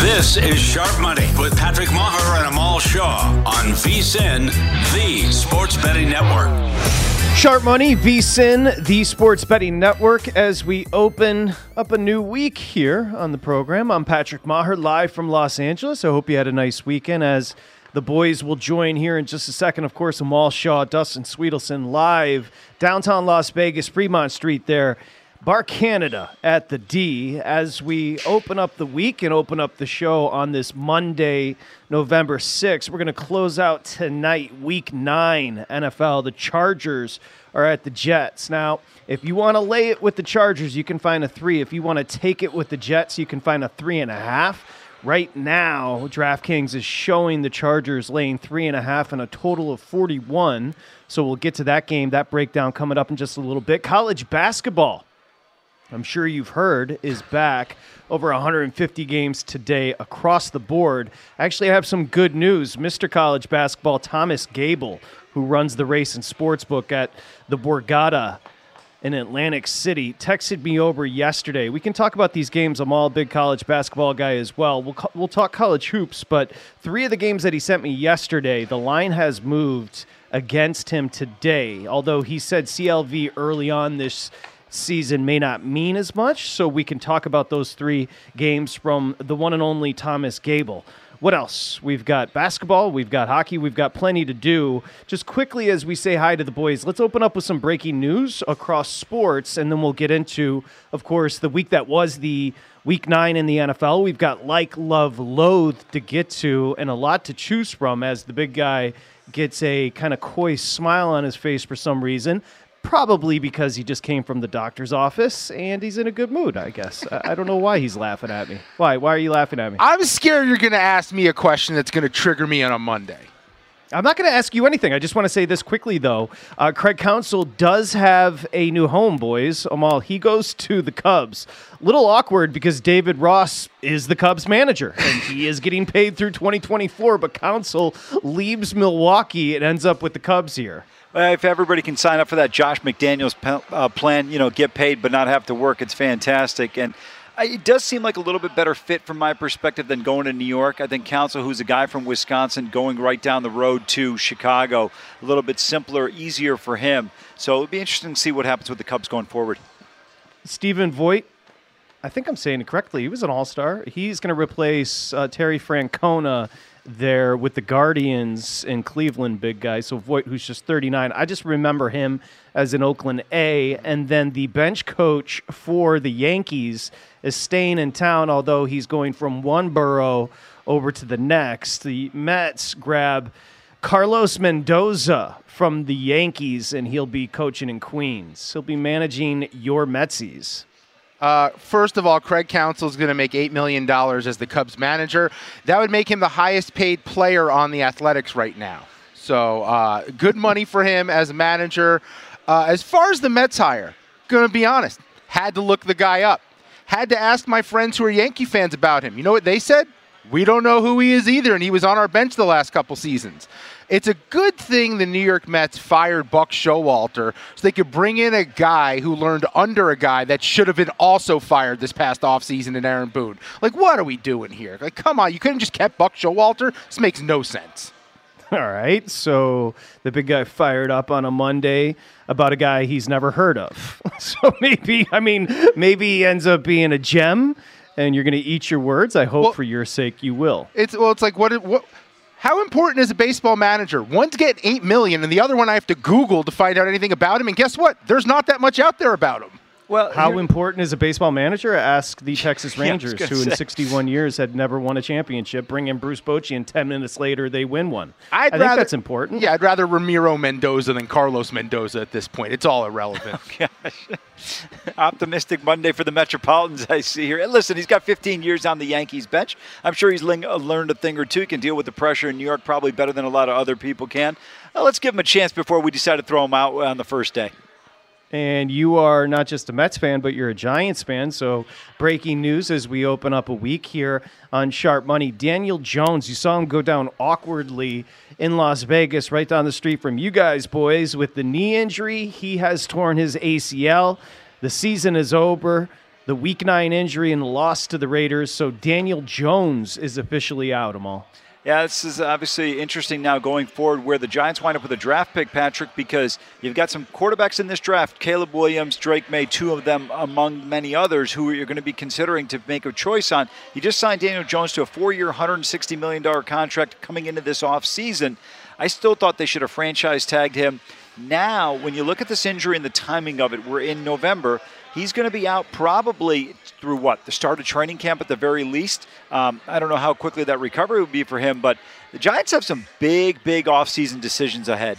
This is Sharp Money with Patrick Meagher and Amal Shah on VSIN, the Sports Betting Network. Sharp Money, VSIN, the Sports Betting Network, as we open up a new week here on the program. I'm Patrick Meagher, live from Los Angeles. I hope you had a nice weekend as the boys will join here in just a second. Of course, Amal Shah, Dustin Swedelson, live downtown Las Vegas, Fremont Street there Barcade at the D as we open up the week and open up the show on this Monday, November 6th. We're going to close out tonight, week nine NFL. The Chargers are at the Jets. Now, if you want to lay it with the Chargers, you can find a three. If you want to take it with the Jets, you can find a three and a half. Right now, DraftKings is showing the Chargers laying three and a half and a total of 41. So we'll get to that game, that breakdown coming up in just a little bit. College basketball I'm sure you've heard, is back over 150 games today across the board. Actually, I have some good news. Mr. College Basketball, Thomas Gable, who runs the race and sports book at the Borgata in Atlantic City, texted me over yesterday. We can talk about these games. I'm all a big college basketball guy as well. We'll, we'll talk college hoops, but three of the games that he sent me yesterday, the line has moved against him today. Although he said CLV early on this season may not mean as much. So we can talk about those three games from the one and only Thomas Gable. What else? We've got basketball, we've got hockey, we've got plenty to do. Just quickly as we say hi to the boys, let's open up with some breaking news across sports, and then we'll get into, of course, the week that was the week nine in the NFL. We've got like, love, loathe to get to, and a lot to choose from as the big guy gets a kind of coy smile on his face for some reason probably because he just came from the doctor's office and he's in a good mood, I guess. I, don't know why he's laughing at me. Why? Why are you laughing at me? I'm scared you're going to ask me a question that's going to trigger me on a Monday. I'm not going to ask you anything. I just want to say this quickly, though. Uh, Craig Counsell does have a new home, boys. Amal, he goes to the Cubs. Little awkward because David Ross is the Cubs manager and he is getting paid through 2024, but Counsell leaves Milwaukee and ends up with the Cubs here if everybody can sign up for that Josh McDaniels uh, plan, you know, get paid but not have to work, it's fantastic. And it does seem like a little bit better fit from my perspective than going to New York. I think Counsell, who's a guy from Wisconsin, going right down the road to Chicago, a little bit simpler, easier for him. So it'll be interesting to see what happens with the Cubs going forward. Stephen Vogt, I think I'm saying it correctly. He was an All Star. He's going to replace uh, Terry Francona there with the Guardians in Cleveland, big guy. So Vogt, who's just 39, I just remember him as an Oakland A. And then the bench coach for the Yankees is staying in town, although he's going from one borough over to the next. The Mets grab Carlos Mendoza from the Yankees, and he'll be coaching in Queens. He'll be managing your Metsies. Uh, first of all, Craig Counsell is going to make $8 million as the Cubs manager. That would make him the highest paid player on the Athletics right now. So, uh, good money for him as a manager. Uh, as far as the Mets hire, going to be honest, had to look the guy up. Had to ask my friends who are Yankee fans about him. You know what they said? We don't know who he is either, and he was on our bench the last couple seasons. It's a good thing the New York Mets fired Buck Showalter so they could bring in a guy who learned under a guy that should have been also fired this past offseason in Aaron Boone. Like, what are we doing here? Like, come on, you couldn't just kept Buck Showalter? This makes no sense. All right. So the big guy fired up on a Monday about a guy he's never heard of. So maybe, I mean, maybe he ends up being a gem and you're going to eat your words. I hope Well- for your sake you will. It's well, it's like what what. How important is a baseball manager? One's getting eight million, and the other one I have to Google to find out anything about him. And guess what? There's not that much out there about him. Well, How important is a baseball manager? Ask the Texas Yeah, Rangers, gonna who in say. 61 years had never won a championship. Bring in Bruce Bochy, and 10 minutes later they win one. I'd I think rather- that's important. Yeah, I'd rather Ramiro Mendoza than Carlos Mendoza at this point. It's all irrelevant. optimistic Monday for the Metropolitans. I see here. And listen, he's got 15 years on the Yankees bench. I'm sure he's uh, learned a thing or two. He can deal with the pressure in New York probably better than a lot of other people can. Uh, let's give him a chance before we decide to throw him out on the first day. And you are not just a Mets fan, but you're a Giants fan. So, breaking news as we open up a week here on Sharp Money. Daniel Jones, you saw him go down awkwardly in Las Vegas, right down the street from you guys, boys, with the knee injury. He has torn his ACL. The season is over. The week nine injury and loss to the Raiders. So, Daniel Jones is officially out, Amal. Yeah, this is obviously interesting now going forward where the Giants wind up with a draft pick, Patrick, because you've got some quarterbacks in this draft Caleb Williams, Drake Maye, two of them among many others who you're going to be considering to make a choice on. You just signed Daniel Jones to a four year, $160 million contract coming into this offseason. I still thought they should have franchise tagged him. Now, when you look at this injury and the timing of it, we're in November. He's going to be out probably through what? The start of training camp at the very least. Um, I don't know how quickly that recovery would be for him, but the Giants have some big, big offseason decisions ahead.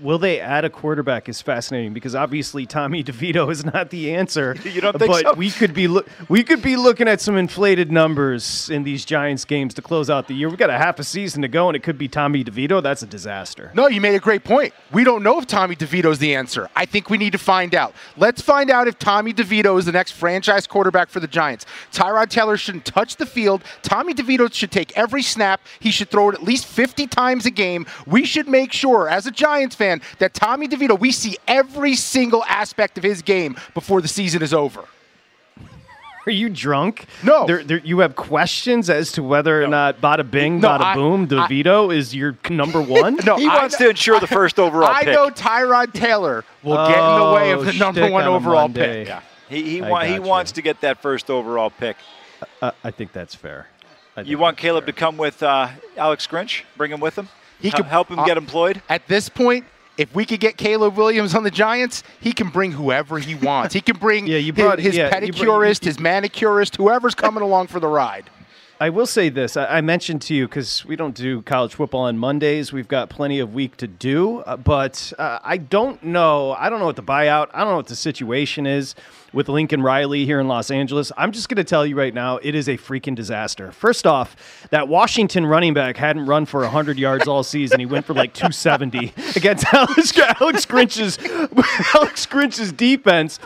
Will they add a quarterback is fascinating because obviously Tommy DeVito is not the answer. You don't think but so? we could be loo- we could be looking at some inflated numbers in these Giants games to close out the year. We've got a half a season to go, and it could be Tommy DeVito. That's a disaster. No, you made a great point. We don't know if Tommy DeVito's the answer. I think we need to find out. Let's find out if Tommy DeVito is the next franchise quarterback for the Giants. Tyrod Taylor shouldn't touch the field. Tommy DeVito should take every snap. He should throw it at least 50 times a game. We should make sure, as a Giants fan, that Tommy DeVito, we see every single aspect of his game before the season is over. Are you drunk? No. There, there, you have questions as to whether or not Bada Bing, No, Bada I- Boom, DeVito is your number one. No, He I wants know- to ensure the first overall I pick. know Tyrod Taylor will get in the way of Oh, the number one on overall Monday. pick. He, he, wa- he got wants to get that first overall pick. Uh, I think that's fair. I You want Caleb fair. to come with uh, Alex Grinch? Bring him with him? He Hel- could- help him uh, get employed? At this point, if we could get Caleb Williams on the Giants, he can bring whoever he wants. He can bring Yeah, you his- brought- his, yeah, you brought- pedicurist, his manicurist, whoever's coming along for the ride. I will say this. I, mentioned to you because we don't do college football on Mondays. We've got plenty of week to do, uh, but uh, I don't know. I don't know what the buyout. I don't know what the situation is with Lincoln Riley here in Los Angeles. I'm just going to tell you right now, it is a freaking disaster. First off, that Washington running back hadn't run for 100 yards all season. He went for like 270 against Alex, Alex Grinch's Alex Grinch's defense.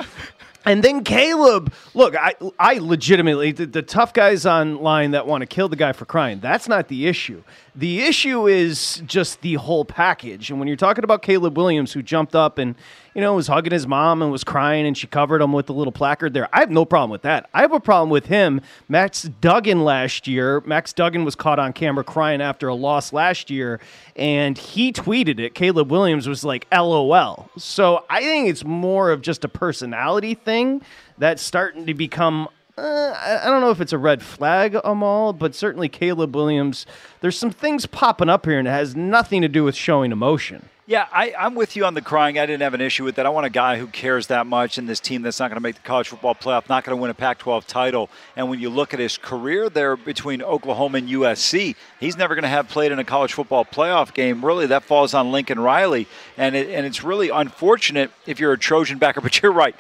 And then Caleb, look, I, I legitimately, the, the tough guys online that want to kill the guy for crying, that's not the issue. The issue is just the whole package. And when you're talking about Caleb Williams, who jumped up and, you know, was hugging his mom and was crying and she covered him with a little placard there, I have no problem with that. I have a problem with him. Max Duggan last year, Max Duggan was caught on camera crying after a loss last year, and he tweeted it. Caleb Williams was like, LOL. So I think it's more of just a personality thing that's starting to become. Uh, I don't know if it's a red flag, Amal, but certainly Caleb Williams. There's some things popping up here, and it has nothing to do with showing emotion. Yeah, I, I'm with you on the crying. I didn't have an issue with that. I want a guy who cares that much in this team that's not going to make the college football playoff, not going to win a Pac 12 title. And when you look at his career there between Oklahoma and USC, he's never going to have played in a college football playoff game. Really, that falls on Lincoln Riley. And, it, and it's really unfortunate if you're a Trojan backer, but you're right.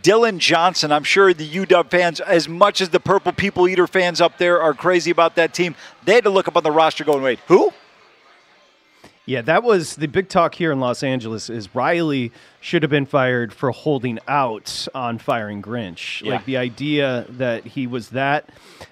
Dillon Johnson, I'm sure the UW fans, as much as the Purple People Eater fans up there are crazy about that team, they had to look up on the roster going, wait, who? Yeah, that was the big talk here in Los Angeles. Is Riley should have been fired for holding out on firing Grinch. Yeah. Like the idea that he was that,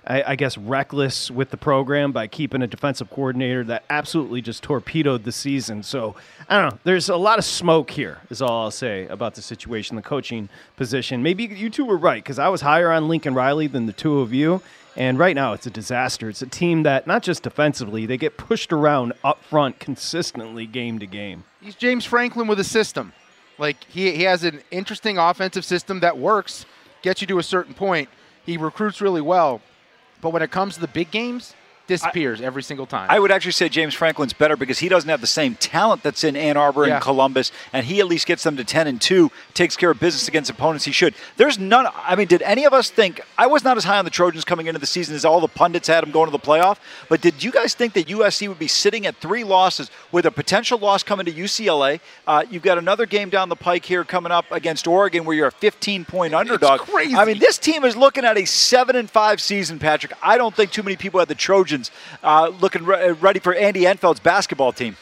I, I guess, reckless with the program by keeping a defensive coordinator that absolutely just torpedoed the season. So I don't know. There's a lot of smoke here, is all I'll say about the situation, the coaching position. Maybe you two were right because I was higher on Lincoln Riley than the two of you. And right now, it's a disaster. It's a team that, not just defensively, they get pushed around up front consistently game to game. He's James Franklin with a system. Like he, he has an interesting offensive system that works, gets you to a certain point. He recruits really well, but when it comes to the big games, disappears every single time. I would actually say James Franklin's better because he doesn't have the same talent that's in Ann Arbor Yeah. and Columbus, and he at least gets them to 10 and 2, takes care of business against opponents he should. There's none, I mean, did any of us think, I was not as high on the Trojans coming into the season as all the pundits had them going to the playoff, but did you guys think that USC would be sitting at three losses with a potential loss coming to UCLA? Uh, you've got another game down the pike here coming up against Oregon where you're a 15 point underdog. crazy. I mean, this team is looking at a 7 and 5 season, Patrick. I don't think too many people had the Trojans uh, looking re- ready for Andy Enfield's basketball team.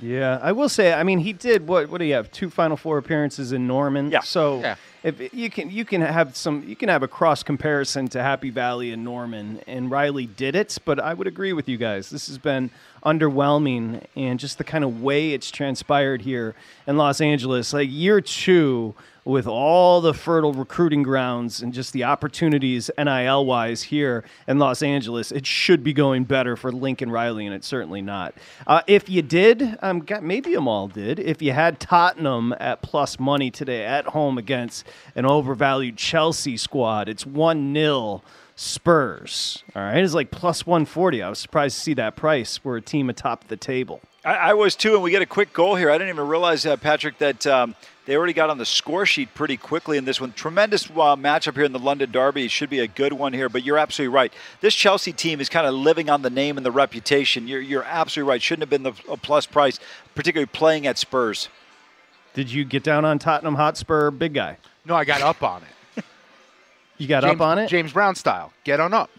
Yeah, I will say. I mean, he did what? What do you have? Two Final Four appearances in Norman. Yeah. So Yeah. if you can, you can have some. You can have a cross comparison to Happy Valley and Norman, and Riley did it. But I would agree with you guys. This has been underwhelming, and just the kind of way it's transpired here in Los Angeles, like year two. With all the fertile recruiting grounds and just the opportunities NIL wise here in Los Angeles, it should be going better for Lincoln Riley, and it's certainly not. Uh, if you did, um, maybe them all did. If you had Tottenham at plus money today at home against an overvalued Chelsea squad, it's 1 0 Spurs. All right, it's like plus 140. I was surprised to see that price for a team atop the table. I, I was too, and we get a quick goal here. I didn't even realize, uh, Patrick, that um, they already got on the score sheet pretty quickly in this one. Tremendous uh, matchup here in the London Derby. Should be a good one here, but you're absolutely right. This Chelsea team is kind of living on the name and the reputation. You're, you're absolutely right. Shouldn't have been the a plus price, particularly playing at Spurs. Did you get down on Tottenham Hotspur, big guy? no, I got up on it. You got James, up on it? James Brown style. Get on up.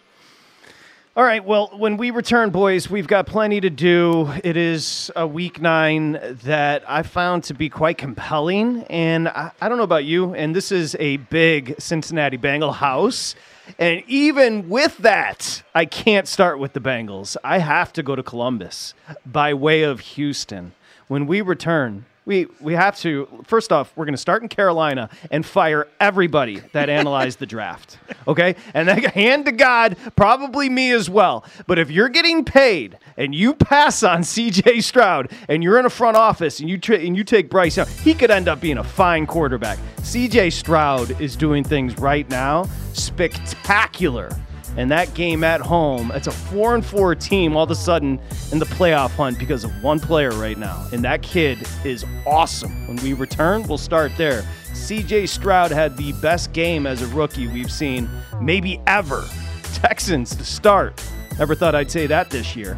All right. Well, when we return, boys, we've got plenty to do. It is a week nine that I found to be quite compelling. And I, I don't know about you, and this is a big Cincinnati Bengal house. And even with that, I can't start with the Bengals. I have to go to Columbus by way of Houston. When we return, we, we have to, first off, we're going to start in Carolina and fire everybody that analyzed the draft. Okay? And then, hand to God, probably me as well. But if you're getting paid and you pass on CJ Stroud and you're in a front office and you, tra- and you take Bryce out he could end up being a fine quarterback. CJ Stroud is doing things right now spectacular. And that game at home, it's a four and four team all of a sudden in the playoff hunt because of one player right now. And that kid is awesome. When we return, we'll start there. CJ Stroud had the best game as a rookie we've seen, maybe ever. Texans to start. Never thought I'd say that this year.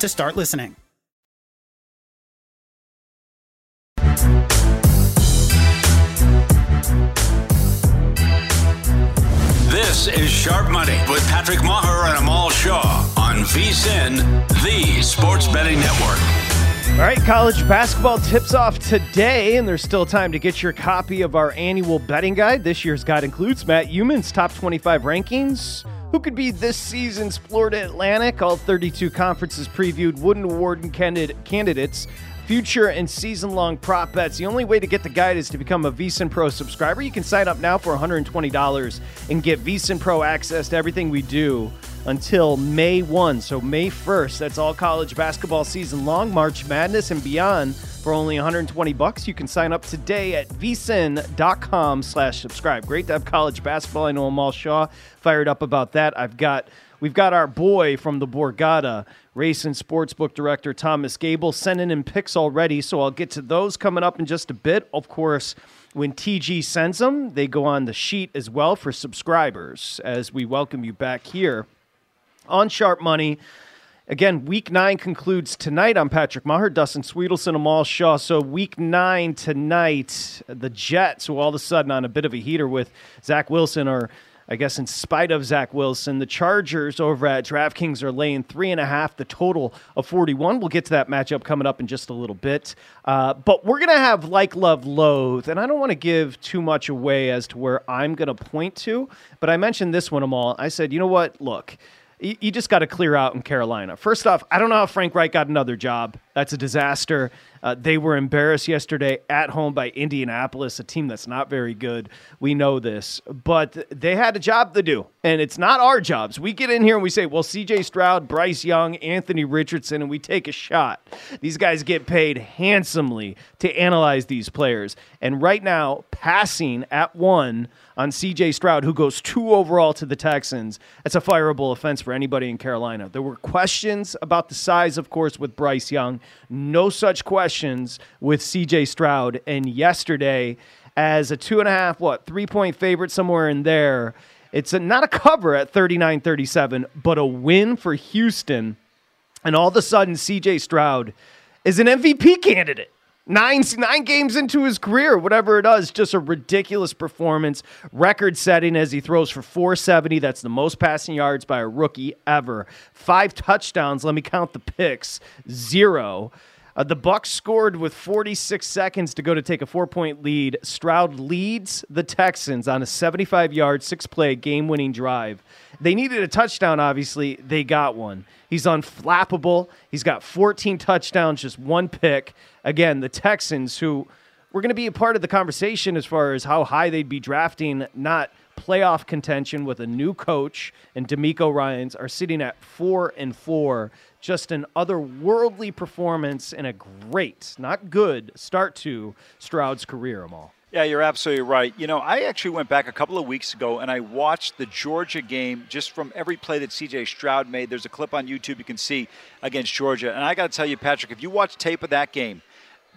to start listening. This is Sharp Money with Patrick Meagher and Amal Shah on VSIN, the sports betting network. All right, college basketball tips off today, and there's still time to get your copy of our annual betting guide. This year's guide includes Matt Youmans' top 25 rankings. Who could be this season's Florida Atlantic? All 32 conferences previewed, Wooden Award and candidates, future and season long prop bets. The only way to get the guide is to become a VSIN Pro subscriber. You can sign up now for $120 and get VSIN Pro access to everything we do until May 1. So May 1st, that's all college basketball season long, March Madness and beyond for only 120 bucks. You can sign up today at vsin.com slash subscribe. Great to have college basketball. I know Amal Shah fired up about that. I've got we've got our boy from the Borgata, race and sportsbook director Thomas Gable, sending in picks already. So I'll get to those coming up in just a bit. Of course, when TG sends them, they go on the sheet as well for subscribers as we welcome you back here on Sharp Money. Again, week nine concludes tonight. I'm Patrick Meagher, Dustin Swedelson, Amal Shah. So, week nine tonight, the Jets, who all of a sudden on a bit of a heater with Zach Wilson, or I guess in spite of Zach Wilson, the Chargers over at DraftKings are laying three and a half, the total of 41. We'll get to that matchup coming up in just a little bit. Uh, but we're going to have like, love, loathe. And I don't want to give too much away as to where I'm going to point to. But I mentioned this one, Amal. I said, you know what? Look you just got to clear out in Carolina. First off, I don't know how Frank Reich got another job. That's a disaster. Uh, they were embarrassed yesterday at home by Indianapolis, a team that's not very good. We know this, but they had a job to do, and it's not our jobs. We get in here and we say, well, CJ Stroud, Bryce Young, Anthony Richardson, and we take a shot. These guys get paid handsomely to analyze these players. And right now, passing at one on CJ Stroud, who goes two overall to the Texans, that's a fireable offense for anybody in Carolina. There were questions about the size, of course, with Bryce Young. No such questions with CJ Stroud. And yesterday, as a two and a half, what, three point favorite somewhere in there, it's a, not a cover at 39 37, but a win for Houston. And all of a sudden, CJ Stroud is an MVP candidate nine nine games into his career, whatever it is, just a ridiculous performance, record setting as he throws for 470. That's the most passing yards by a rookie ever. Five touchdowns. Let me count the picks. Zero. Uh, the Bucks scored with 46 seconds to go to take a four-point lead. Stroud leads the Texans on a 75-yard, six-play game-winning drive. They needed a touchdown. Obviously, they got one. He's unflappable. He's got 14 touchdowns, just one pick. Again, the Texans, who were going to be a part of the conversation as far as how high they'd be drafting, not playoff contention with a new coach and DeMeco Ryans are sitting at four and four. Just an otherworldly performance and a great, not good, start to Stroud's career, Amal. Yeah, you're absolutely right. You know, I actually went back a couple of weeks ago and I watched the Georgia game just from every play that CJ Stroud made. There's a clip on YouTube you can see against Georgia. And I got to tell you, Patrick, if you watch tape of that game,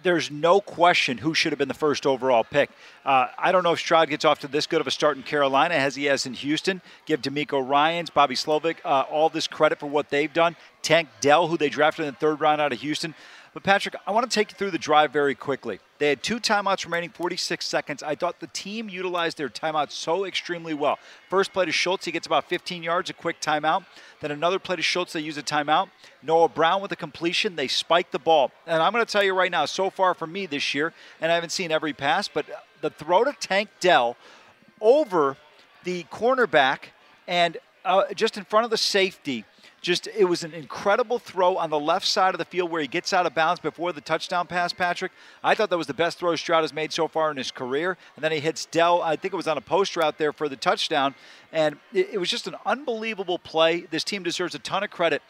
there's no question who should have been the first overall pick. Uh, I don't know if Stroud gets off to this good of a start in Carolina as he has in Houston. Give DeMeco Ryans, Bobby Slowik, uh, all this credit for what they've done. Tank Dell, who they drafted in the third round out of Houston. But Patrick, I want to take you through the drive very quickly. They had two timeouts remaining, 46 seconds. I thought the team utilized their timeout so extremely well. First play to Schultz, he gets about 15 yards, a quick timeout. Then another play to Schultz, they use a timeout. Noah Brown with a completion, they spike the ball. And I'm going to tell you right now, so far for me this year, and I haven't seen every pass, but the throw to Tank Dell over the cornerback and uh, just in front of the safety Just it was an incredible throw on the left side of the field where he gets out of bounds before the touchdown pass, Patrick. I thought that was the best throw Stroud has made so far in his career. And then he hits Dell, I think it was on a post route there for the touchdown. And it, it was just an unbelievable play. This team deserves a ton of credit.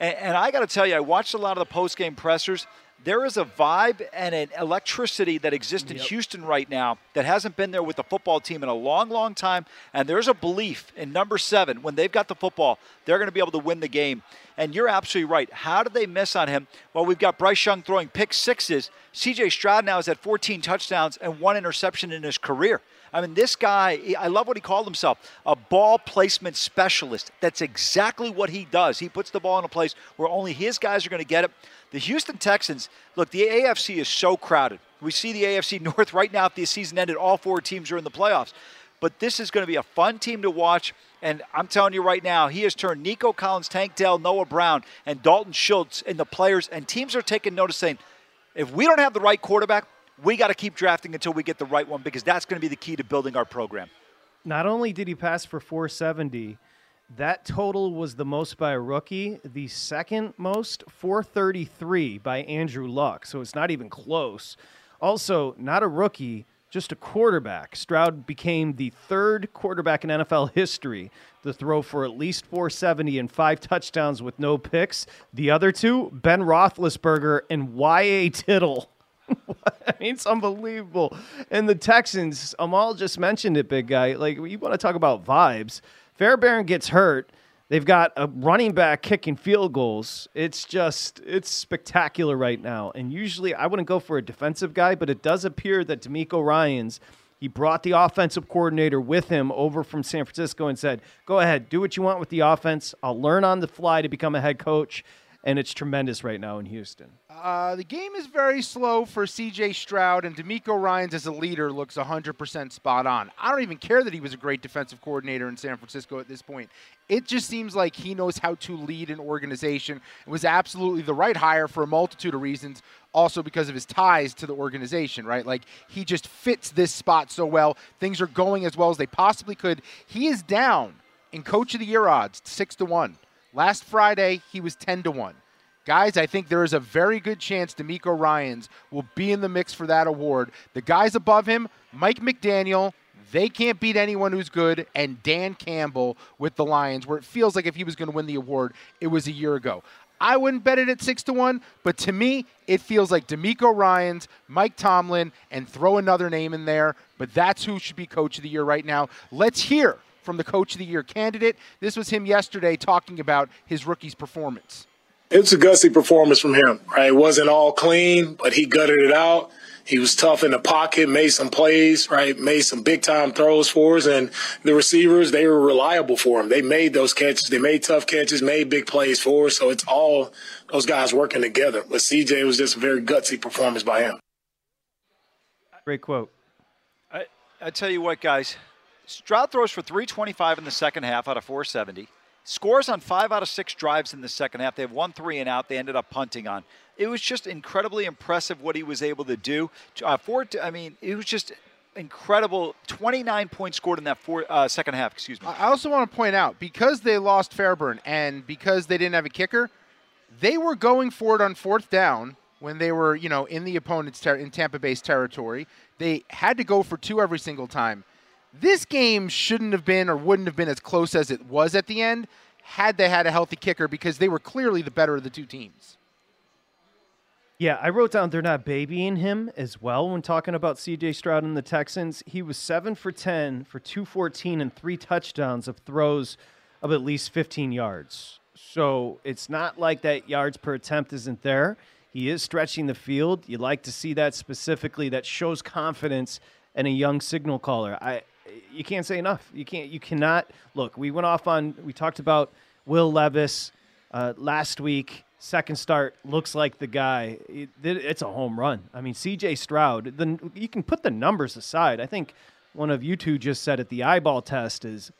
And, and I got to tell you, I watched a lot of the post game pressers there is a vibe and an electricity that exists in yep. Houston right now that hasn't been there with the football team in a long, long time. And there's a belief in number seven when they've got the football, they're going to be able to win the game. And you're absolutely right. How did they miss on him? Well, we've got Bryce Young throwing pick sixes. CJ Stroud now has had 14 touchdowns and one interception in his career. I mean, this guy, I love what he called himself a ball placement specialist. That's exactly what he does. He puts the ball in a place where only his guys are going to get it. The Houston Texans, look, the AFC is so crowded. We see the AFC North right now. If the season ended, all four teams are in the playoffs. But this is going to be a fun team to watch. And I'm telling you right now, he has turned Nico Collins, Tank Dell, Noah Brown, and Dalton Schultz into players. And teams are taking notice saying, if we don't have the right quarterback, we got to keep drafting until we get the right one because that's going to be the key to building our program. Not only did he pass for 470, that total was the most by a rookie. The second most, 433 by Andrew Luck. So it's not even close. Also, not a rookie, just a quarterback. Stroud became the third quarterback in NFL history to throw for at least 470 and five touchdowns with no picks. The other two, Ben Roethlisberger and Y.A. Tittle. I mean, it's unbelievable. And the Texans, Amal just mentioned it, big guy. Like, you want to talk about vibes. Fairbairn gets hurt. They've got a running back kicking field goals. It's just, it's spectacular right now. And usually I wouldn't go for a defensive guy, but it does appear that DeMeco Ryans, he brought the offensive coordinator with him over from San Francisco and said, go ahead, do what you want with the offense. I'll learn on the fly to become a head coach and it's tremendous right now in Houston. Uh, the game is very slow for C.J. Stroud, and DeMeco Ryans as a leader looks 100% spot on. I don't even care that he was a great defensive coordinator in San Francisco at this point. It just seems like he knows how to lead an organization. It was absolutely the right hire for a multitude of reasons, also because of his ties to the organization, right? Like he just fits this spot so well. Things are going as well as they possibly could. He is down in Coach of the Year odds, six to one. Last Friday, he was 10 to 1. Guys, I think there is a very good chance DeMeco Ryans will be in the mix for that award. The guys above him, Mike McDaniel, they can't beat anyone who's good, and Dan Campbell with the Lions, where it feels like if he was going to win the award, it was a year ago. I wouldn't bet it at six to one, but to me, it feels like DeMeco Ryans, Mike Tomlin, and throw another name in there. But that's who should be coach of the year right now. Let's hear from the Coach of the Year candidate. This was him yesterday talking about his rookie's performance. It's a gutsy performance from him, right? It wasn't all clean, but he gutted it out. He was tough in the pocket, made some plays, right? Made some big time throws for us. And the receivers, they were reliable for him. They made those catches. They made tough catches, made big plays for us. So it's all those guys working together. But CJ was just a very gutsy performance by him. Great quote. I, I tell you what, guys, Stroud throws for 325 in the second half out of 470. Scores on five out of six drives in the second half. They have one three and out. They ended up punting on. It was just incredibly impressive what he was able to do. Uh, four, I mean, it was just incredible. 29 points scored in that four, uh, second half. Excuse me. I also want to point out because they lost Fairbairn and because they didn't have a kicker, they were going for it on fourth down when they were, you know, in the opponent's ter- in Tampa Bay's territory. They had to go for two every single time. This game shouldn't have been or wouldn't have been as close as it was at the end had they had a healthy kicker because they were clearly the better of the two teams. Yeah, I wrote down they're not babying him as well when talking about CJ Stroud and the Texans. He was 7 for 10 for 214 and three touchdowns of throws of at least 15 yards. So it's not like that yards per attempt isn't there. He is stretching the field. You like to see that specifically. That shows confidence and a young signal caller. I you can't say enough. You can't. You cannot look. We went off on. We talked about Will Levis uh, last week. Second start looks like the guy. It, it's a home run. I mean, C.J. Stroud. The, you can put the numbers aside. I think one of you two just said it. The eyeball test is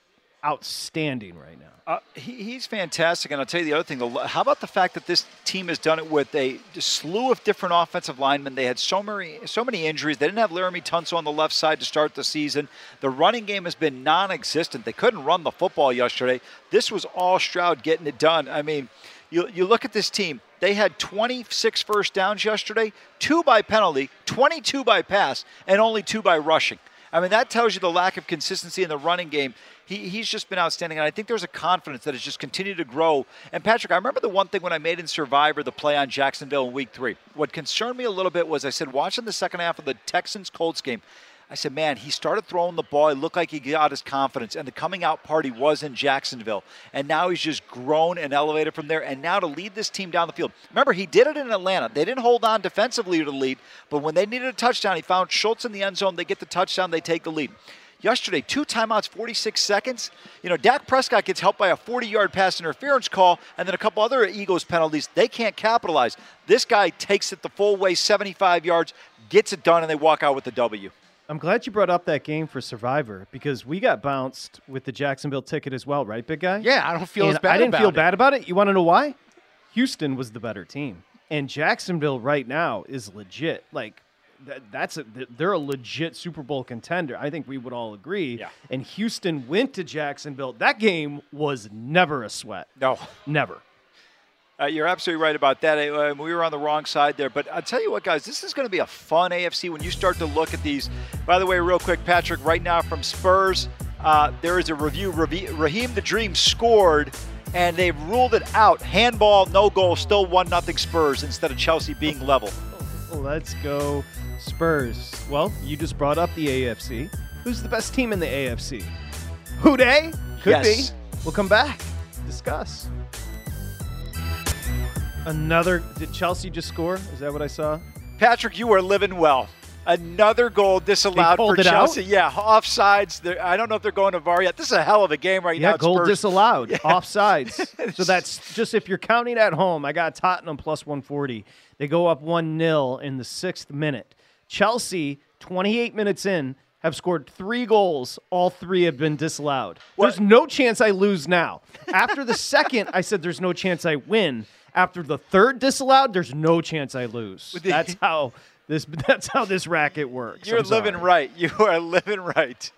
outstanding right now. Uh, he, he's fantastic, and I'll tell you the other thing. How about the fact that this team has done it with a slew of different offensive linemen? They had so many, so many injuries. They didn't have Laremy Tunsil on the left side to start the season. The running game has been non-existent. They couldn't run the football yesterday. This was all Stroud getting it done. I mean, you you look at this team. They had 26 first downs yesterday, two by penalty, 22 by pass, and only two by rushing. I mean, that tells you the lack of consistency in the running game. He, he's just been outstanding, and I think there's a confidence that has just continued to grow. And Patrick, I remember the one thing when I made in Survivor the play on Jacksonville in Week Three. What concerned me a little bit was I said watching the second half of the Texans Colts game. I said, man, he started throwing the ball. It looked like he got his confidence, and the coming out party was in Jacksonville. And now he's just grown and elevated from there. And now to lead this team down the field. Remember, he did it in Atlanta. They didn't hold on defensively to the lead, but when they needed a touchdown, he found Schultz in the end zone. They get the touchdown, they take the lead. Yesterday, two timeouts, 46 seconds. You know, Dak Prescott gets helped by a 40 yard pass interference call and then a couple other Eagles penalties. They can't capitalize. This guy takes it the full way, 75 yards, gets it done, and they walk out with the W. I'm glad you brought up that game for Survivor because we got bounced with the Jacksonville ticket as well, right, big guy? Yeah, I don't feel And as bad I didn't feel it. bad about it. You want to know why? Houston was the better team, and Jacksonville right now is legit. Like that, that's a they're a legit Super Bowl contender. I think we would all agree. Yeah. And Houston went to Jacksonville. That game was never a sweat. No. Never. Uh, you're absolutely right about that. Uh, we were on the wrong side there. But I'll tell you what, guys, this is going to be a fun AFC when you start to look at these. By the way, real quick, Patrick, right now from Spurs, uh, there is a review. Raheem the Dream scored, and they've ruled it out. Handball, no goal, still 1 nothing Spurs instead of Chelsea being level. Let's go Spurs. Well, you just brought up the AFC. Who's the best team in the AFC? Who they? Could Yes. be. We'll come back. Discuss. Another. Did Chelsea just score? Is that what I saw? Patrick, you are living well. Another goal disallowed for it out? Chelsea. Yeah, offsides. They're- I don't know if they're going to VAR yet. This is a hell of a game right Yeah, now. goal Spurs. disallowed. Offsides. so that's just if you're counting at home. I got Tottenham plus 140. They go up 1 0 in the sixth minute. Chelsea, 28 minutes in, have scored three goals. All three have been disallowed. There's no chance I lose now. After the second, I said there's no chance I win. After the third disallowed, there's no chance I lose. That's how this. That's how this racket works. You're living right. You are living right.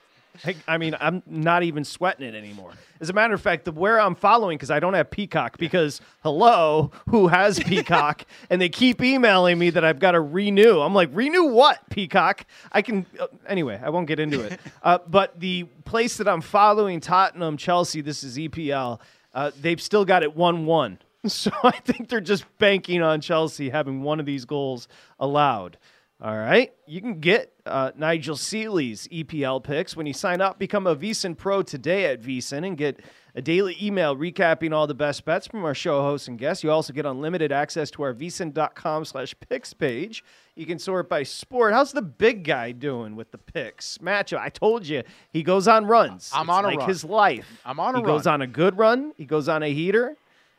I, mean, I'm not even sweating it anymore. As a matter of fact, the where I'm following because I don't have Peacock because hello, who has Peacock? and they keep emailing me that I've got to renew. I'm like, renew what? Peacock? I can uh, anyway. I won't get into it. Uh, but the place that I'm following, Tottenham, Chelsea. This is EPL. Uh, they've still got it one-one. So I think they're just banking on Chelsea having one of these goals allowed. All right. You can get uh, Nigel Seeley's EPL picks when you sign up. Become a VSIN Pro today at VSIN and get a daily email recapping all the best bets from our show hosts and guests. You also get unlimited access to our VSIN.com slash picks page. You can sort by sport. How's the big guy doing with the picks? Matchup. I told you, he goes on runs. I'm It's on a like run. his life. I'm on a he goes on a good run. He goes on a heater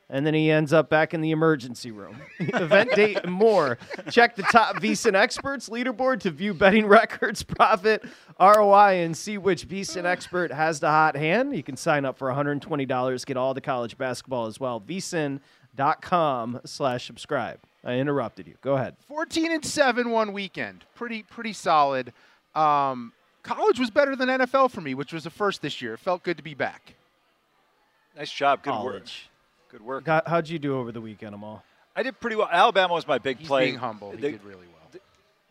and then he ends up back in the emergency room. Event date and more. Check the top VSIN experts leaderboard to view betting records, profit, ROI, and see which VSIN expert has the hot hand. You can sign up for $120, get all the college basketball as well. VSIN.com slash subscribe. I interrupted you. Go ahead. 14 and 7 one weekend. Pretty pretty solid. Um, college was better than NFL for me, which was a first this year. It felt good to be back. Nice job. Good work. College. Good work. How- How'd you do over the weekend, Amal? I did pretty well. Alabama was my big He's play. being humble. He The- did really well. The,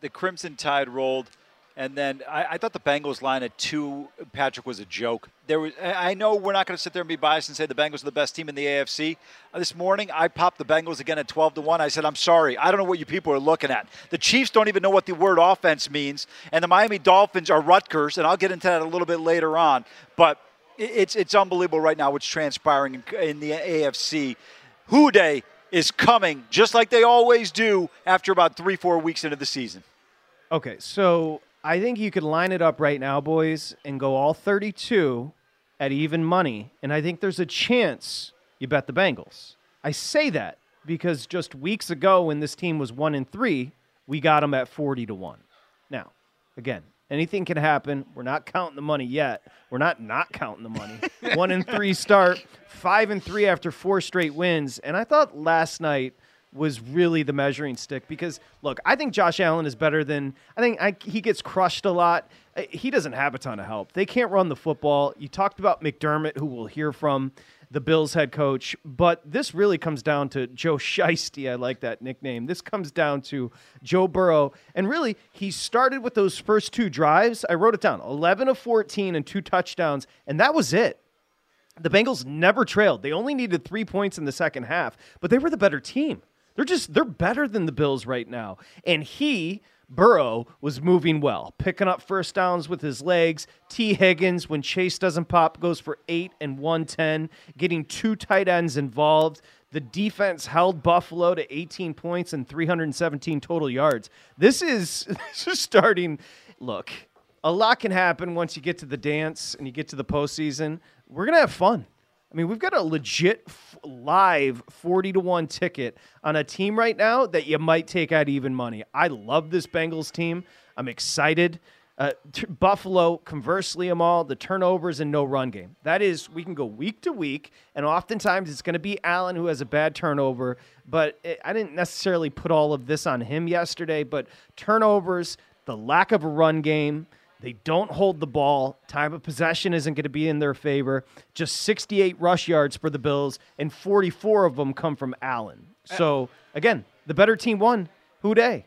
the Crimson Tide rolled, and then I, I thought the Bengals line at two, Patrick, was a joke. There was. I I know we're not going to sit there and be biased and say the Bengals are the best team in the AFC. Uh, This morning, I popped the Bengals again at 12 to one. I said, I'm sorry, I don't know what you people are looking at. The Chiefs don't even know what the word offense means, and the Miami Dolphins are Rutgers, and I'll get into that a little bit later on. But it- it's it's unbelievable right now what's transpiring in, the AFC. Who Dey is coming just like they always do after about three four weeks into the season. Okay, so I think you could line it up right now, boys, and go all 32 at even money. And I think there's a chance you bet the Bengals. I say that because just weeks ago, when this team was one and three, we got them at 40 to one. Now, again, Anything can happen. We're not counting the money yet. We're not not counting the money. One and three start, five and three after four straight wins. And I thought last night was really the measuring stick because look, I think Josh Allen is better than I think I, he gets crushed a lot. Uh, He doesn't have a ton of help. They can't run the football. You talked about McDermott, who we'll hear from, the Bills head coach, but this really comes down to Joe Shiesty. I like that nickname. This comes down to Joe Burrow, and really he started with those first two drives. I wrote it down: 11 of 14 and two touchdowns, and that was it. The Bengals never trailed. They only needed three points in the second half, but they were the better team. They're just they're better than the Bills right now. And he, Burrow, was moving well, picking up first downs with his legs. Tee Higgins, when Chase doesn't pop, goes for eight and one ten, getting two tight ends involved. The defense held Buffalo to 18 points and 317 total yards. This is this is starting. Look, a lot can happen once you get to the dance and you get to the postseason. We're gonna have fun. I mean, we've got a legit f- live 40 to 1 ticket on a team right now that you might take out even money. I love this Bengals team. I'm excited. Uh, t- Buffalo, conversely, Amal, the turnovers and no run game. That is, we can go week to week, and oftentimes it's going to be Allen who has a bad turnover. But it, I didn't necessarily put all of this on him yesterday, but turnovers, the lack of a run game, they don't hold the ball. Time of possession isn't going to be in their favor. Just 68 rush yards for the Bills, and 44 of them come from Allen. So, again, the better team won. Who Dey?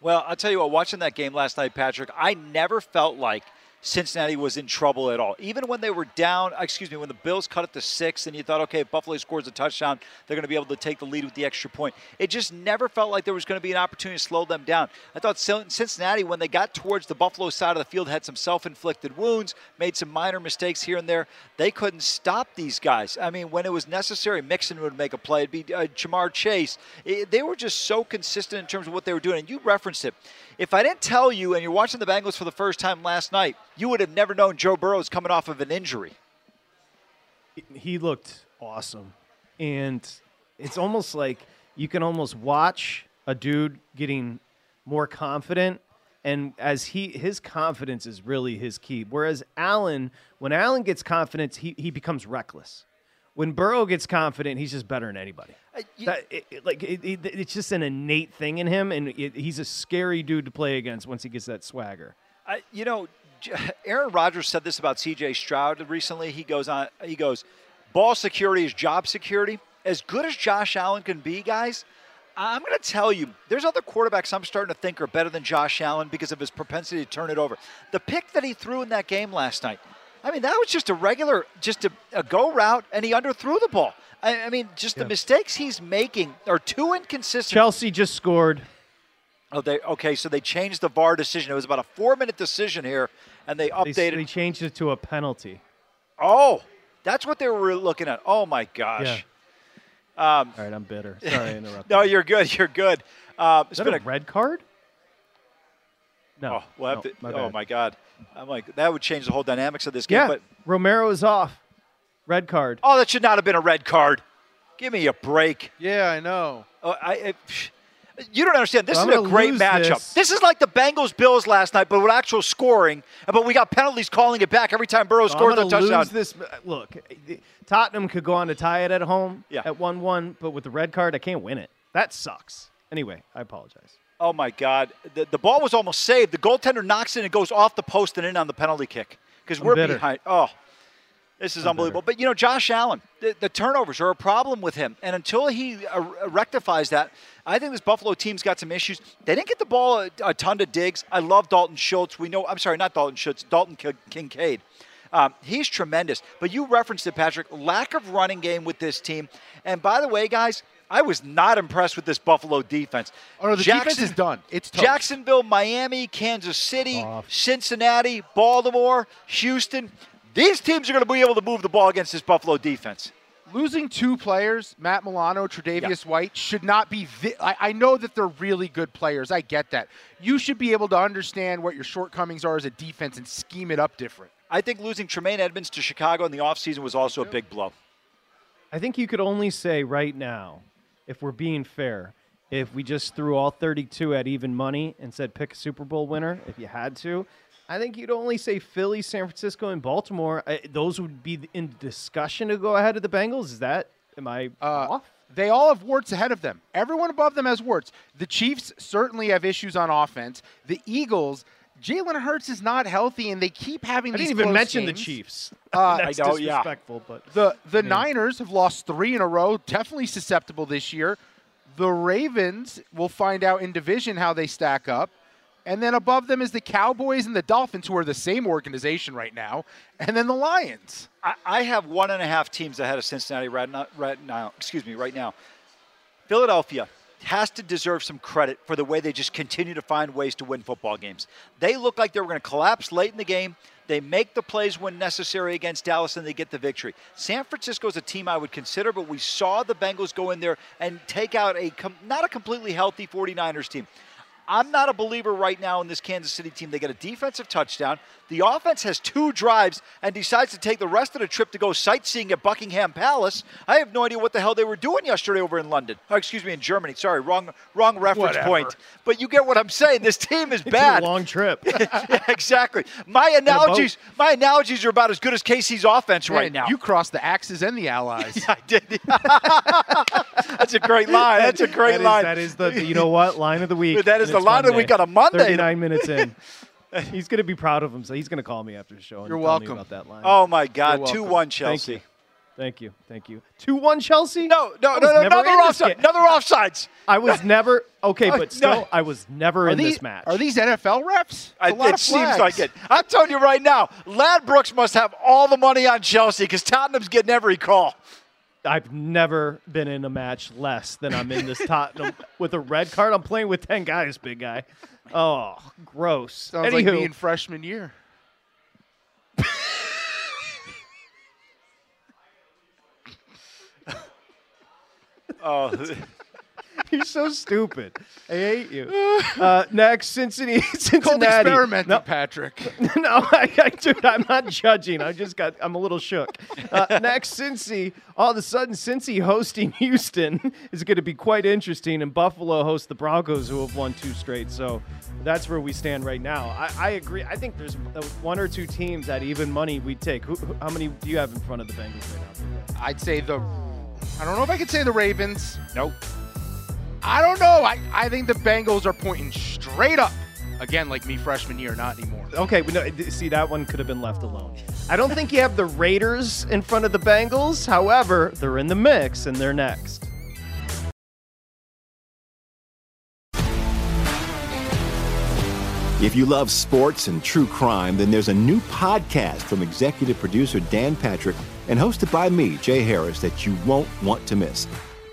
Well, I'll tell you what, watching that game last night, Patrick, I never felt like Cincinnati was in trouble at all. Even when they were down, excuse me, when the Bills cut it to six and you thought, okay, if Buffalo scores a touchdown, they're going to be able to take the lead with the extra point. It just never felt like there was going to be an opportunity to slow them down. I thought Cincinnati, when they got towards the Buffalo side of the field, had some self inflicted wounds, made some minor mistakes here and there. They couldn't stop these guys. I mean, when it was necessary, Mixon would make a play. It'd be uh, Ja'Marr Chase. It- they were just so consistent in terms of what they were doing. And you referenced it. If I didn't tell you, and you're watching the Bengals for the first time last night, you would have never known Joe Burrow's coming off of an injury. He looked awesome. And it's almost like you can almost watch a dude getting more confident and as he his confidence is really his key. Whereas Allen, when Allen gets confidence, he, he becomes reckless. When Burrow gets confident, he's just better than anybody. Uh, that- it- it- like it, it- it's just an innate thing in him, and he's a scary dude to play against once he gets that swagger. I, you know, Aaron Rodgers said this about C.J. Stroud recently. He goes on. He goes, "Ball security is job security." As good as Josh Allen can be, guys, I'm going to tell you, there's other quarterbacks I'm starting to think are better than Josh Allen because of his propensity to turn it over. The pick that he threw in that game last night, I mean, that was just a regular, just a, a go route, and he underthrew the ball. I, I mean, just the mistakes he's making are too inconsistent. Chelsea just scored. Oh, they okay. So they changed the VAR decision. It was about a four-minute decision here, and they They, updated. they changed it to a penalty. oh, that's what they were looking at. Oh my gosh. Um, All right, I'm bitter. Sorry, I interrupted. no, you're good. You're good. Um, Is that been a red card? No. Oh, we'll have no, to- my oh my God. I'm like that would change the whole dynamics of this game. Yeah, But Romero is off. Red card. oh, that should not have been a red card. Give me a break. Yeah, I know. Oh, I, I, you don't understand. This Well, is a great matchup. this. is like the Bengals Bills last night, but with actual scoring. But we got penalties calling it back every time Burrow I'm scores a gonna touchdown. lose this. Look, Tottenham could go on to tie it at home Yeah. at one-one, but with the red card, I can't win it. That sucks. Anyway, I apologize. Oh my God! The, the ball was almost saved. The goaltender knocks it and goes off the post and in on the penalty kick because we're bitter. behind. Oh, this is unbelievable. But you know, Josh Allen, the, the turnovers are a problem with him, and until he uh, rectifies that, I think this Buffalo team's got some issues. They didn't get the ball a, a ton to Diggs. I love Dalton Schultz. We know. I'm sorry, not Dalton Schultz. Dalton Ki- Kincaid. Um, he's tremendous. But you referenced it, Patrick. Lack of running game with this team. And by the way, guys, I was not impressed with this Buffalo defense. Oh no, the defense is done. It's toast. Jacksonville, Miami, Kansas City, Cincinnati, Baltimore, Houston. These teams are going to be able to move the ball against this Buffalo defense. Losing two players, Matt Milano, Tre'Davious White, should not be. Vi- I, I know that they're really good players. I get that. You should be able to understand what your shortcomings are as a defense and scheme it up different. I think losing Tremaine Edmunds to Chicago in the offseason was also a big blow. I think you could only say right now, if we're being fair, if we just threw all 32 at even money and said pick a Super Bowl winner, if you had to, I think you'd only say Philly, San Francisco, and Baltimore. I, those would be in discussion to go ahead of the Bengals. Is that am I uh, off? They all have warts ahead of them. Everyone above them has warts. The Chiefs certainly have issues on offense. The Eagles, Jalen Hurts is not healthy, and they keep having I these didn't even close mention the games. Chiefs. Uh, That's disrespectful, but the the Yeah. Niners have lost three in a row. Definitely susceptible this year. The Ravens will find out in division how they stack up. And then above them is the Cowboys and the Dolphins, who are the same organization right now. And then the Lions. I, I have one and a half teams ahead of Cincinnati right now, right now. Excuse me, right now. Philadelphia has to deserve some credit for the way they just continue to find ways to win football games. They look like they were going to collapse late in the game. They make the plays when necessary against Dallas and they get the victory. San Francisco is a team I would consider, but we saw the Bengals go in there and take out a com- not a completely healthy 49ers team. I'm not a believer right now in this Kansas City team. They get a defensive touchdown. The offense has two drives and decides to take the rest of the trip to go sightseeing at Buckingham Palace. I have no idea what the hell they were doing yesterday over in London. Oh, excuse me, in Germany. Sorry, wrong wrong reference Whatever. point. But you get what I'm saying. This team is It's bad. a long trip. Yeah, exactly. My analogies, my analogies are about as good as KC's offense right now. You crossed the Axes and the Allies. I did. That's a great line. That's a great That is- line. that is the you know what line of the week. That is and the it's line of the Monday. a Monday. 39 minutes in. He's going to be proud of himself. He's going to call me after the show and You're tell welcome. me about that line. Oh my God, two-one Chelsea. Thank you. Thank you. Thank you. 2 1 Chelsea? No, no, no, no, another offside. Another offsides. I was never okay, but still, no. I was never Are in these, this match. Are these NFL reps? I, A lot it seems like it. I'm telling you right now, Ladbrokes must have all the money on Chelsea because Tottenham's getting every call. I've never been in a match less than I'm in this Tottenham with a red card. I'm playing with ten guys, big guy. Oh, gross. Sounds like Anywho, me in freshman year. Oh, You're so stupid. I hate you. Uh, next, Cincinnati. Cincinnati. Called experimenting, No, Patrick. no, I, I, dude, I'm not judging. I just got, I'm a little shook. Uh, next, Cincy. All of a sudden, Cincy hosting Houston is going to be quite interesting, and Buffalo hosts the Broncos, who have won two straight. So that's where we stand right now. I, I agree. I think there's uh, one or two teams at even money we take. Who, who- how many do you have in front of the Bengals right now? I'd say the. I don't know if I could say the Ravens. Nope. I don't know. I, I think the Bengals are pointing straight up. Again, like me freshman year, not anymore. Okay, we know, see that one could have been left alone. I don't think you have the Raiders in front of the Bengals. However, they're in the mix and they're next. If you love sports and true crime, then there's a new podcast from executive producer Dan Patrick and hosted by me, Jay Harris, that you won't want to miss.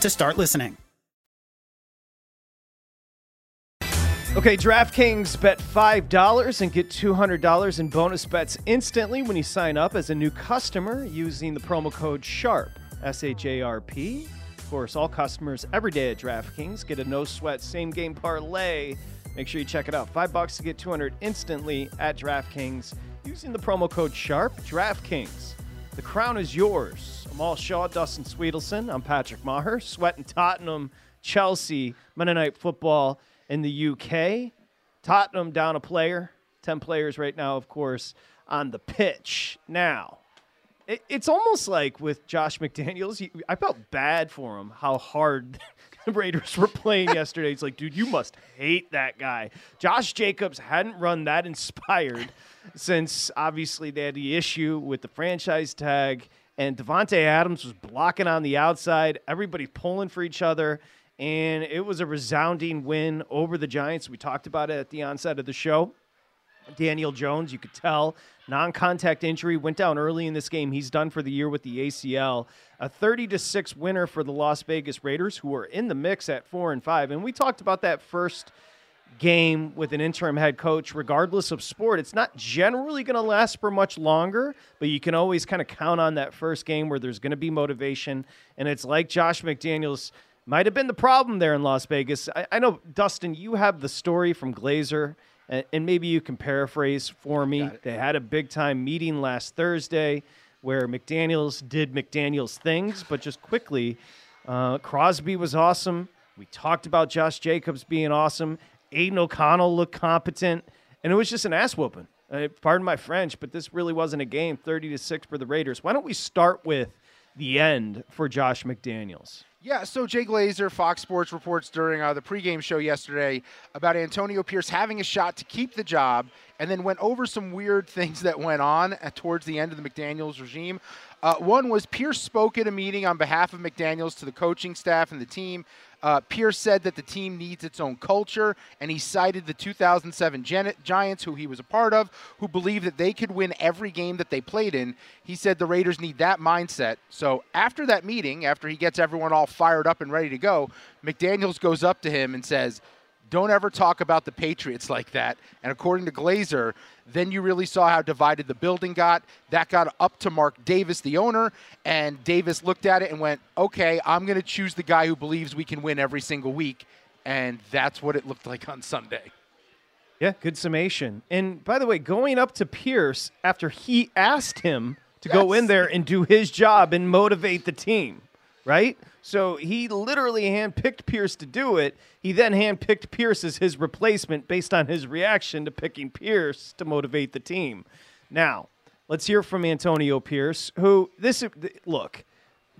to start listening. Okay, DraftKings bet $5 and get $200 in bonus bets instantly when you sign up as a new customer using the promo code SHARP, S H A R P. Of course, all customers every day at DraftKings get a no sweat same game parlay. Make sure you check it out. 5 bucks to get 200 instantly at DraftKings using the promo code SHARP. DraftKings. The crown is yours. Amal Shah, Dustin Swedelson. I'm Patrick Meagher. Sweating Tottenham, Chelsea, Monday Night Football in the UK. Tottenham down a player. 10 players right now, of course, on the pitch. Now, it, it's almost like with Josh McDaniels, you, I felt bad for him how hard the Raiders were playing yesterday. It's like, dude, you must hate that guy. Josh Jacobs hadn't run that inspired since obviously they had the issue with the franchise tag, and Davante Adams was blocking on the outside. Everybody pulling for each other, and it was a resounding win over the Giants. We talked about it at the onset of the show. Daniel Jones, you could tell, non contact injury, went down early in this game. He's done for the year with the ACL. A 30 to 6 winner for the Las Vegas Raiders, who are in the mix at 4 and 5. And we talked about that first game with an interim head coach, regardless of sport. It's not generally going to last for much longer, but you can always kind of count on that first game where there's going to be motivation. And it's like Josh McDaniels might have been the problem there in Las Vegas. I, I know, Dustin, you have the story from Glazer and, and maybe you can paraphrase for me. They had a big time meeting last Thursday where McDaniels did McDaniels things, but just quickly, uh, Crosby was awesome. We talked about Josh Jacobs being awesome. Aidan O'Connell looked competent, and it was just an ass whooping. Uh, pardon my French, but this really wasn't a game. Thirty to six for the Raiders. Why don't we start with the end for Josh McDaniels? Yeah, so Jay Glazer, Fox Sports reports during uh, the pregame show yesterday about Antonio Pierce having a shot to keep the job, and then went over some weird things that went on at, towards the end of the McDaniels regime. Uh, one was Pierce spoke at a meeting on behalf of McDaniels to the coaching staff and the team. Uh, Pierce said that the team needs its own culture, and he cited the 2007 Gen- Giants, who he was a part of, who believed that they could win every game that they played in. He said the Raiders need that mindset. So after that meeting, after he gets everyone all fired up and ready to go, McDaniels goes up to him and says, don't ever talk about the Patriots like that. And according to Glazer, then you really saw how divided the building got. That got up to Mark Davis, the owner, and Davis looked at it and went, okay, I'm going to choose the guy who believes we can win every single week. And that's what it looked like on Sunday. Yeah, good summation. And by the way, going up to Pierce after he asked him to go in there and do his job and motivate the team, right? So he literally handpicked Pierce to do it. He then handpicked Pierce as his replacement based on his reaction to picking Pierce to motivate the team. Now, let's hear from Antonio Pierce, who this look,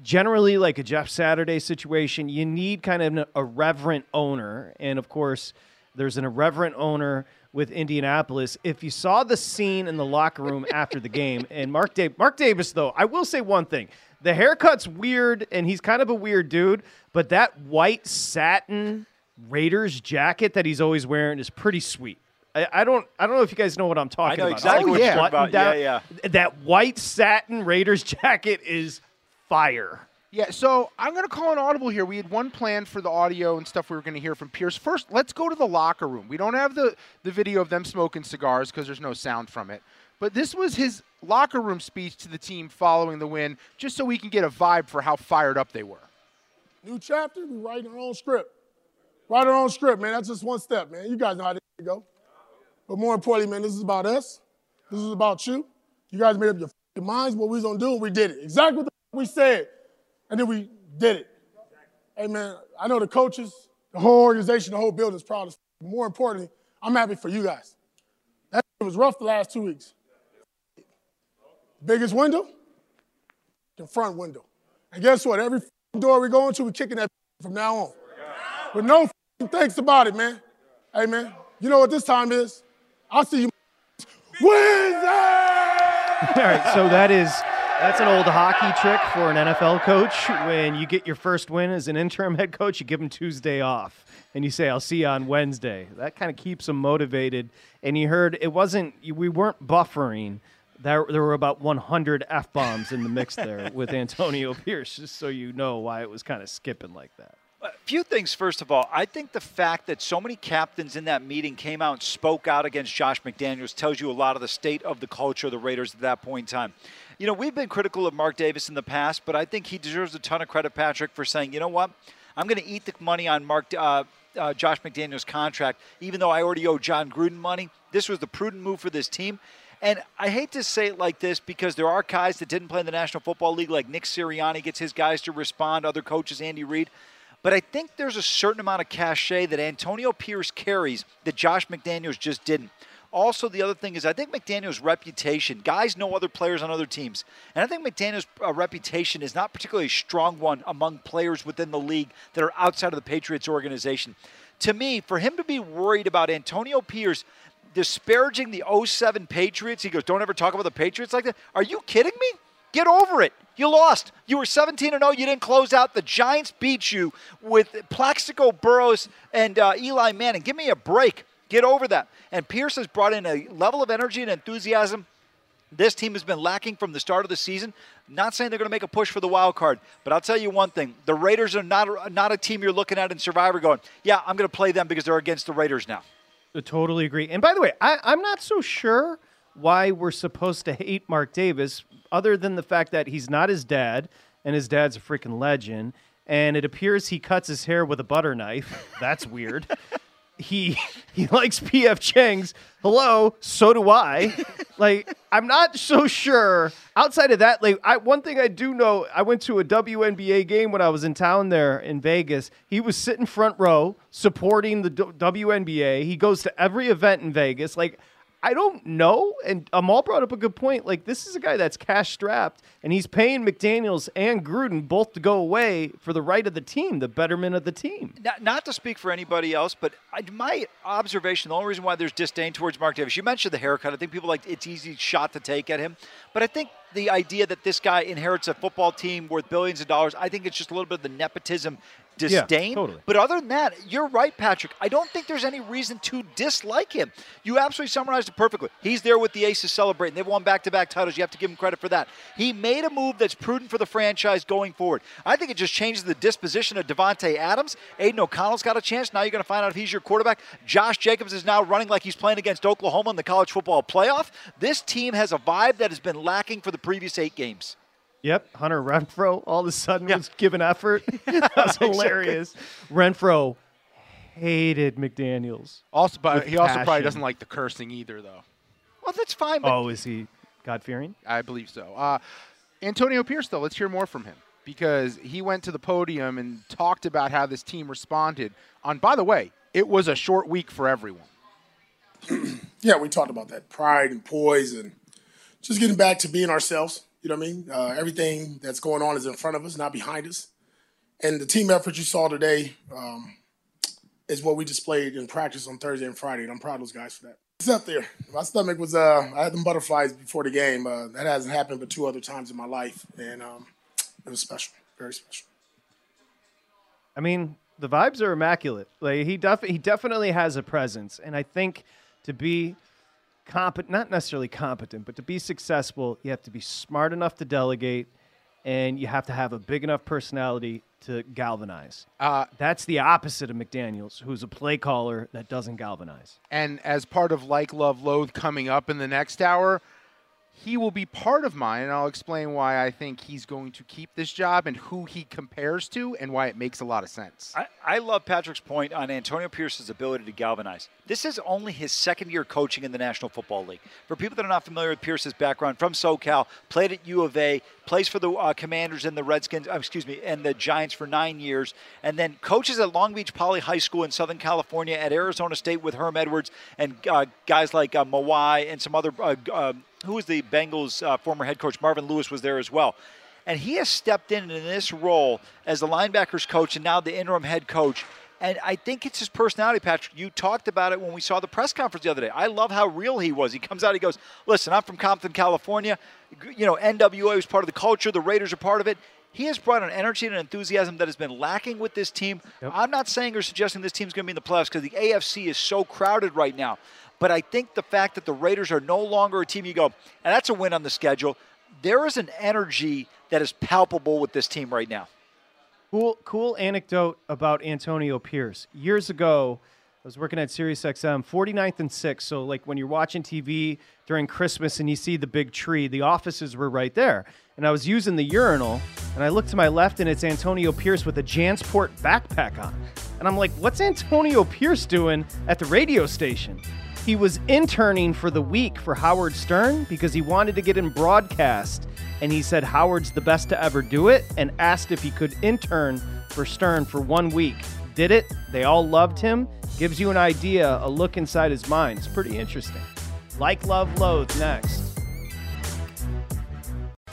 generally like a Jeff Saturday situation, you need kind of an irreverent owner. And of course, there's an irreverent owner with Indianapolis. If you saw the scene in the locker room after the game, and Mark, da- Mark Davis, though, I will say one thing. The haircut's weird, and he's kind of a weird dude, but that white satin Raiders jacket that he's always wearing is pretty sweet. I, I don't I don't know if you guys know what I'm talking I know about. exactly Like what the you're talking about. down- Yeah, That white satin Raiders jacket is fire. Yeah, so I'm going to call an audible here. We had one plan for the audio and stuff we were going to hear from Pierce. First, let's go to the locker room. We don't have the, the video of them smoking cigars because there's no sound from it. But this was his locker room speech to the team following the win, just so we can get a vibe for how fired up they were. New chapter, we write our own script. Write our own script, man. That's just one step, man. You guys know how this go. But more importantly, man, this is about us. This is about you. You guys made up your minds what we was gonna do, and we did it. Exactly what we said, and then we did it. Hey, man, I know the coaches, the whole organization, the whole building is proud. More importantly, I'm happy for you guys. That was rough the last two weeks. Biggest window, the front window. And guess what? Every door we go into, we're kicking that from now on. But no thanks about it, man. Hey, man, you know what this time is? I'll see you Wednesday! All right, so that is that's an old hockey trick for an NFL coach. When you get your first win as an interim head coach, you give him Tuesday off, and you say, "I'll see you on Wednesday." That kind of keeps them motivated. And you heard it wasn't we weren't buffering. There, there were about 100 f bombs in the mix there with Antonio Pierce, just so you know why it was kind of skipping like that. A few things, first of all. I think the fact that so many captains in that meeting came out and spoke out against Josh McDaniels tells you a lot of the state of the culture of the Raiders at that point in time. You know, we've been critical of Mark Davis in the past, but I think he deserves a ton of credit, Patrick, for saying, you know what? I'm going to eat the money on Mark uh, uh, Josh McDaniels' contract, even though I already owe Jon Gruden money. This was the prudent move for this team. And I hate to say it like this because there are guys that didn't play in the National Football League, like Nick Sirianni gets his guys to respond, other coaches, Andy Reid. But I think there's a certain amount of cachet that Antonio Pierce carries that Josh McDaniels just didn't. Also, the other thing is, I think McDaniels' reputation, guys know other players on other teams. And I think McDaniels' uh, reputation is not particularly a strong one among players within the league that are outside of the Patriots organization. To me, for him to be worried about Antonio Pierce disparaging the 07 Patriots, he goes, Don't ever talk about the Patriots like that. Are you kidding me? Get over it. You lost. You were 17 0. You didn't close out. The Giants beat you with Plaxico Burress and uh, Eli Manning. Give me a break. Get over that. And Pierce has brought in a level of energy and enthusiasm this team has been lacking from the start of the season. Not saying they're going to make a push for the wild card, but I'll tell you one thing: the Raiders are not not a team you're looking at in Survivor going, "Yeah, I'm going to play them because they're against the Raiders now." Totally agree. And by the way, I, I'm not so sure why we're supposed to hate Mark Davis, other than the fact that he's not his dad, and his dad's a freaking legend. And it appears he cuts his hair with a butter knife. That's weird. he he likes PF Chang's. Hello, so do I. like I'm not so sure. Outside of that, like I, one thing I do know, I went to a WNBA game when I was in town there in Vegas. He was sitting front row supporting the WNBA. He goes to every event in Vegas. Like I don't know. And Amal brought up a good point. Like, this is a guy that's cash strapped, and he's paying McDaniels and Gruden both to go away for the right of the team, the betterment of the team. Not, not to speak for anybody else, but I, my observation, the only reason why there's disdain towards Mark Davis, you mentioned the haircut. I think people like it's easy shot to take at him. But I think the idea that this guy inherits a football team worth billions of dollars, I think it's just a little bit of the nepotism disdain. Yeah, totally. But other than that, you're right, Patrick. I don't think there's any reason to dislike him. You absolutely summarized it perfectly. He's there with the Aces celebrating. They've won back to back titles. You have to give him credit for that. He made a move that's prudent for the franchise going forward. I think it just changes the disposition of Davante Adams. Aidan O'Connell's got a chance. Now you're going to find out if he's your quarterback. Josh Jacobs is now running like he's playing against Oklahoma in the college football playoff. This team has a vibe that has been lacking for the previous eight games. Yep, Hunter Renfrow all of a sudden yeah. was giving effort. That's hilarious. Renfrow hated McDaniels. Also, but he also probably doesn't like the cursing either, though. Well, that's fine. oh, is he God fearing? I believe so. Uh, Antonio Pierce, though, let's hear more from him because he went to the podium and talked about how this team responded. On, by the way, it was a short week for everyone. yeah, we talked about that pride and poise and just getting back to being ourselves you know what I mean? Uh, everything that's going on is in front of us, not behind us. And the team effort you saw today um, is what we displayed in practice on Thursday and Friday, and I'm proud of those guys for that. It's up there. My stomach was, uh, I had them butterflies before the game. Uh, that hasn't happened but two other times in my life, and um, it was special, very special. I mean, the vibes are immaculate. Like he def- he definitely has a presence, and I think to be competent, not necessarily competent, but to be successful, you have to be smart enough to delegate and you have to have a big enough personality to galvanize. Uh, That's the opposite of McDaniels, who's a play caller that doesn't galvanize. And as part of Like, Love, Loathe coming up in the next hour, he will be part of mine, and I'll explain why I think he's going to keep this job and who he compares to and why it makes a lot of sense. I, I love Patrick's point on Antonio Pierce's ability to galvanize. This is only his second year coaching in the National Football League. For people that are not familiar with Pierce's background, from SoCal, played at U of A, plays for the uh, Commanders and the Redskins, uh, excuse me, and the Giants for nine years, and then coaches at Long Beach Poly High School in Southern California, at Arizona State with Herm Edwards, and uh, guys like uh, Mawai and some other uh, uh, who was the Bengals' uh, former head coach? Marvin Lewis was there as well. And he has stepped in in this role as the linebackers coach and now the interim head coach. And I think it's his personality, Patrick. You talked about it when we saw the press conference the other day. I love how real he was. He comes out, he goes, Listen, I'm from Compton, California. You know, NWA was part of the culture, the Raiders are part of it. He has brought an energy and an enthusiasm that has been lacking with this team. Yep. I'm not saying or suggesting this team's going to be in the playoffs because the AFC is so crowded right now. But I think the fact that the Raiders are no longer a team you go, and that's a win on the schedule, there is an energy that is palpable with this team right now. Cool, cool anecdote about Antonio Pierce. Years ago, I was working at SiriusXM, 49th and 6th. So, like when you're watching TV during Christmas and you see the big tree, the offices were right there. And I was using the urinal, and I look to my left, and it's Antonio Pierce with a Jansport backpack on. And I'm like, what's Antonio Pierce doing at the radio station? He was interning for the week for Howard Stern because he wanted to get in broadcast. And he said Howard's the best to ever do it and asked if he could intern for Stern for one week. Did it. They all loved him. Gives you an idea, a look inside his mind. It's pretty interesting. Like, love, loathe next.